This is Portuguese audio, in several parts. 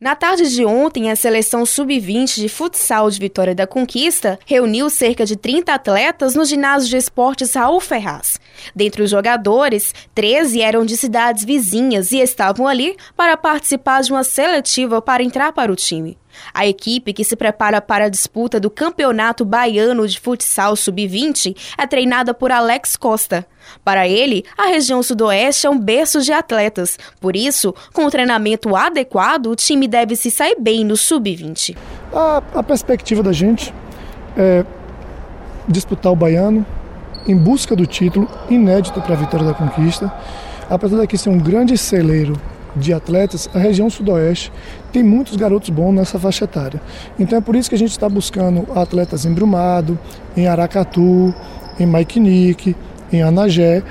Na tarde de ontem, a seleção sub-20 de futsal de Vitória da Conquista reuniu cerca de 30 atletas no ginásio de esportes Raul Ferraz. Dentre os jogadores, 13 eram de cidades vizinhas e estavam ali para participar de uma seletiva para entrar para o time. A equipe que se prepara para a disputa do Campeonato Baiano de Futsal Sub-20 é treinada por Alex Costa. Para ele, a região sudoeste é um berço de atletas. Por isso, com o treinamento adequado, o time deve se sair bem no Sub-20. A, a perspectiva da gente é disputar o Baiano em busca do título inédito para a Vitória da Conquista. Apesar daqui ser um grande celeiro de atletas, a região sudoeste tem muitos garotos bons nessa faixa etária. Então é por isso que a gente está buscando atletas em Brumado, em Aracatu, em Maikinique, em Anagé.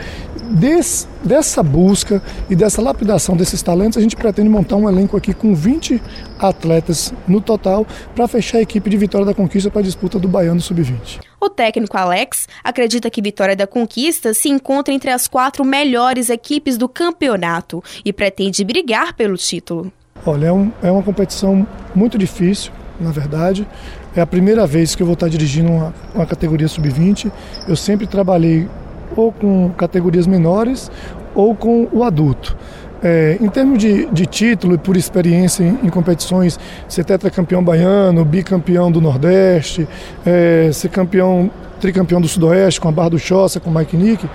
Des, dessa busca e dessa lapidação desses talentos, a gente pretende montar um elenco aqui com 20 atletas no total para fechar a equipe de Vitória da Conquista para a disputa do Baiano Sub-20. O técnico Alex acredita que Vitória da Conquista se encontra entre as quatro melhores equipes do campeonato e pretende brigar pelo título. Olha, é, um, é uma competição muito difícil, na verdade. É a primeira vez que eu vou estar dirigindo uma, uma categoria sub-20. Eu sempre trabalhei ou com categorias menores ou com o adulto. É, em termos de, de, título e por experiência em, em, competições, ser tetracampeão baiano, bicampeão do Nordeste, é, ser campeão, tricampeão do Sudoeste com a Barra do Choça, com o Mike Nick,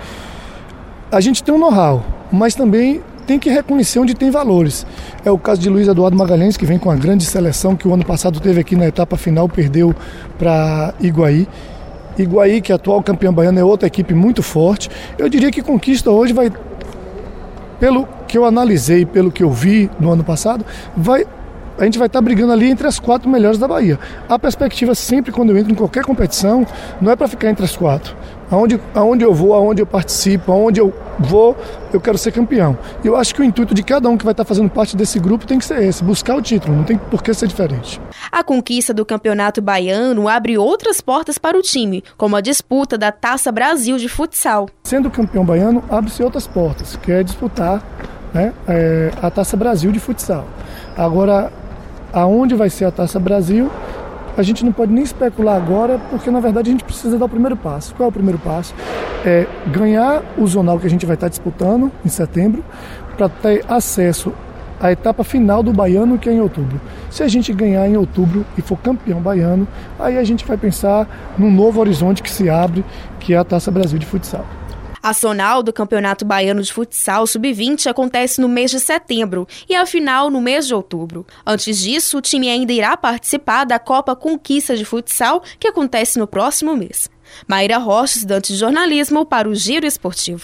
a gente tem um know-how, mas também tem que reconhecer onde tem valores. É o caso de Luiz Eduardo Magalhães, que vem com a grande seleção que o ano passado teve aqui na etapa final, perdeu para Iguaí. Iguaí, que é atual campeão baiano, é outra equipe muito forte. Eu diria que Conquista hoje vai, pelo que eu analisei, pelo que eu vi no ano passado, vai a gente vai estar brigando ali entre as quatro melhores da Bahia. A perspectiva sempre quando eu entro em qualquer competição não é para ficar entre as quatro. Aonde, aonde eu vou, aonde eu participo, aonde eu vou, eu quero ser campeão. E eu acho que o intuito de cada um que vai estar fazendo parte desse grupo tem que ser esse, buscar o título, não tem por que ser diferente. A conquista do Campeonato Baiano abre outras portas para o time, como a disputa da Taça Brasil de futsal. Sendo campeão baiano, abre-se outras portas, que é disputar né, é, a Taça Brasil de futsal. Agora, aonde vai ser a Taça Brasil, a gente não pode nem especular agora, porque na verdade a gente precisa dar o primeiro passo. Qual é o primeiro passo? É ganhar o zonal que a gente vai estar disputando em setembro, para ter acesso à etapa final do baiano, que é em outubro. Se a gente ganhar em outubro e for campeão baiano, aí a gente vai pensar num novo horizonte que se abre, que é a Taça Brasil de Futsal. A sonal do Campeonato Baiano de Futsal Sub-20 acontece no mês de setembro e a final no mês de outubro. Antes disso, o time ainda irá participar da Copa Conquista de Futsal, que acontece no próximo mês. Maíra Rocha, estudante de jornalismo, para o Giro Esportivo.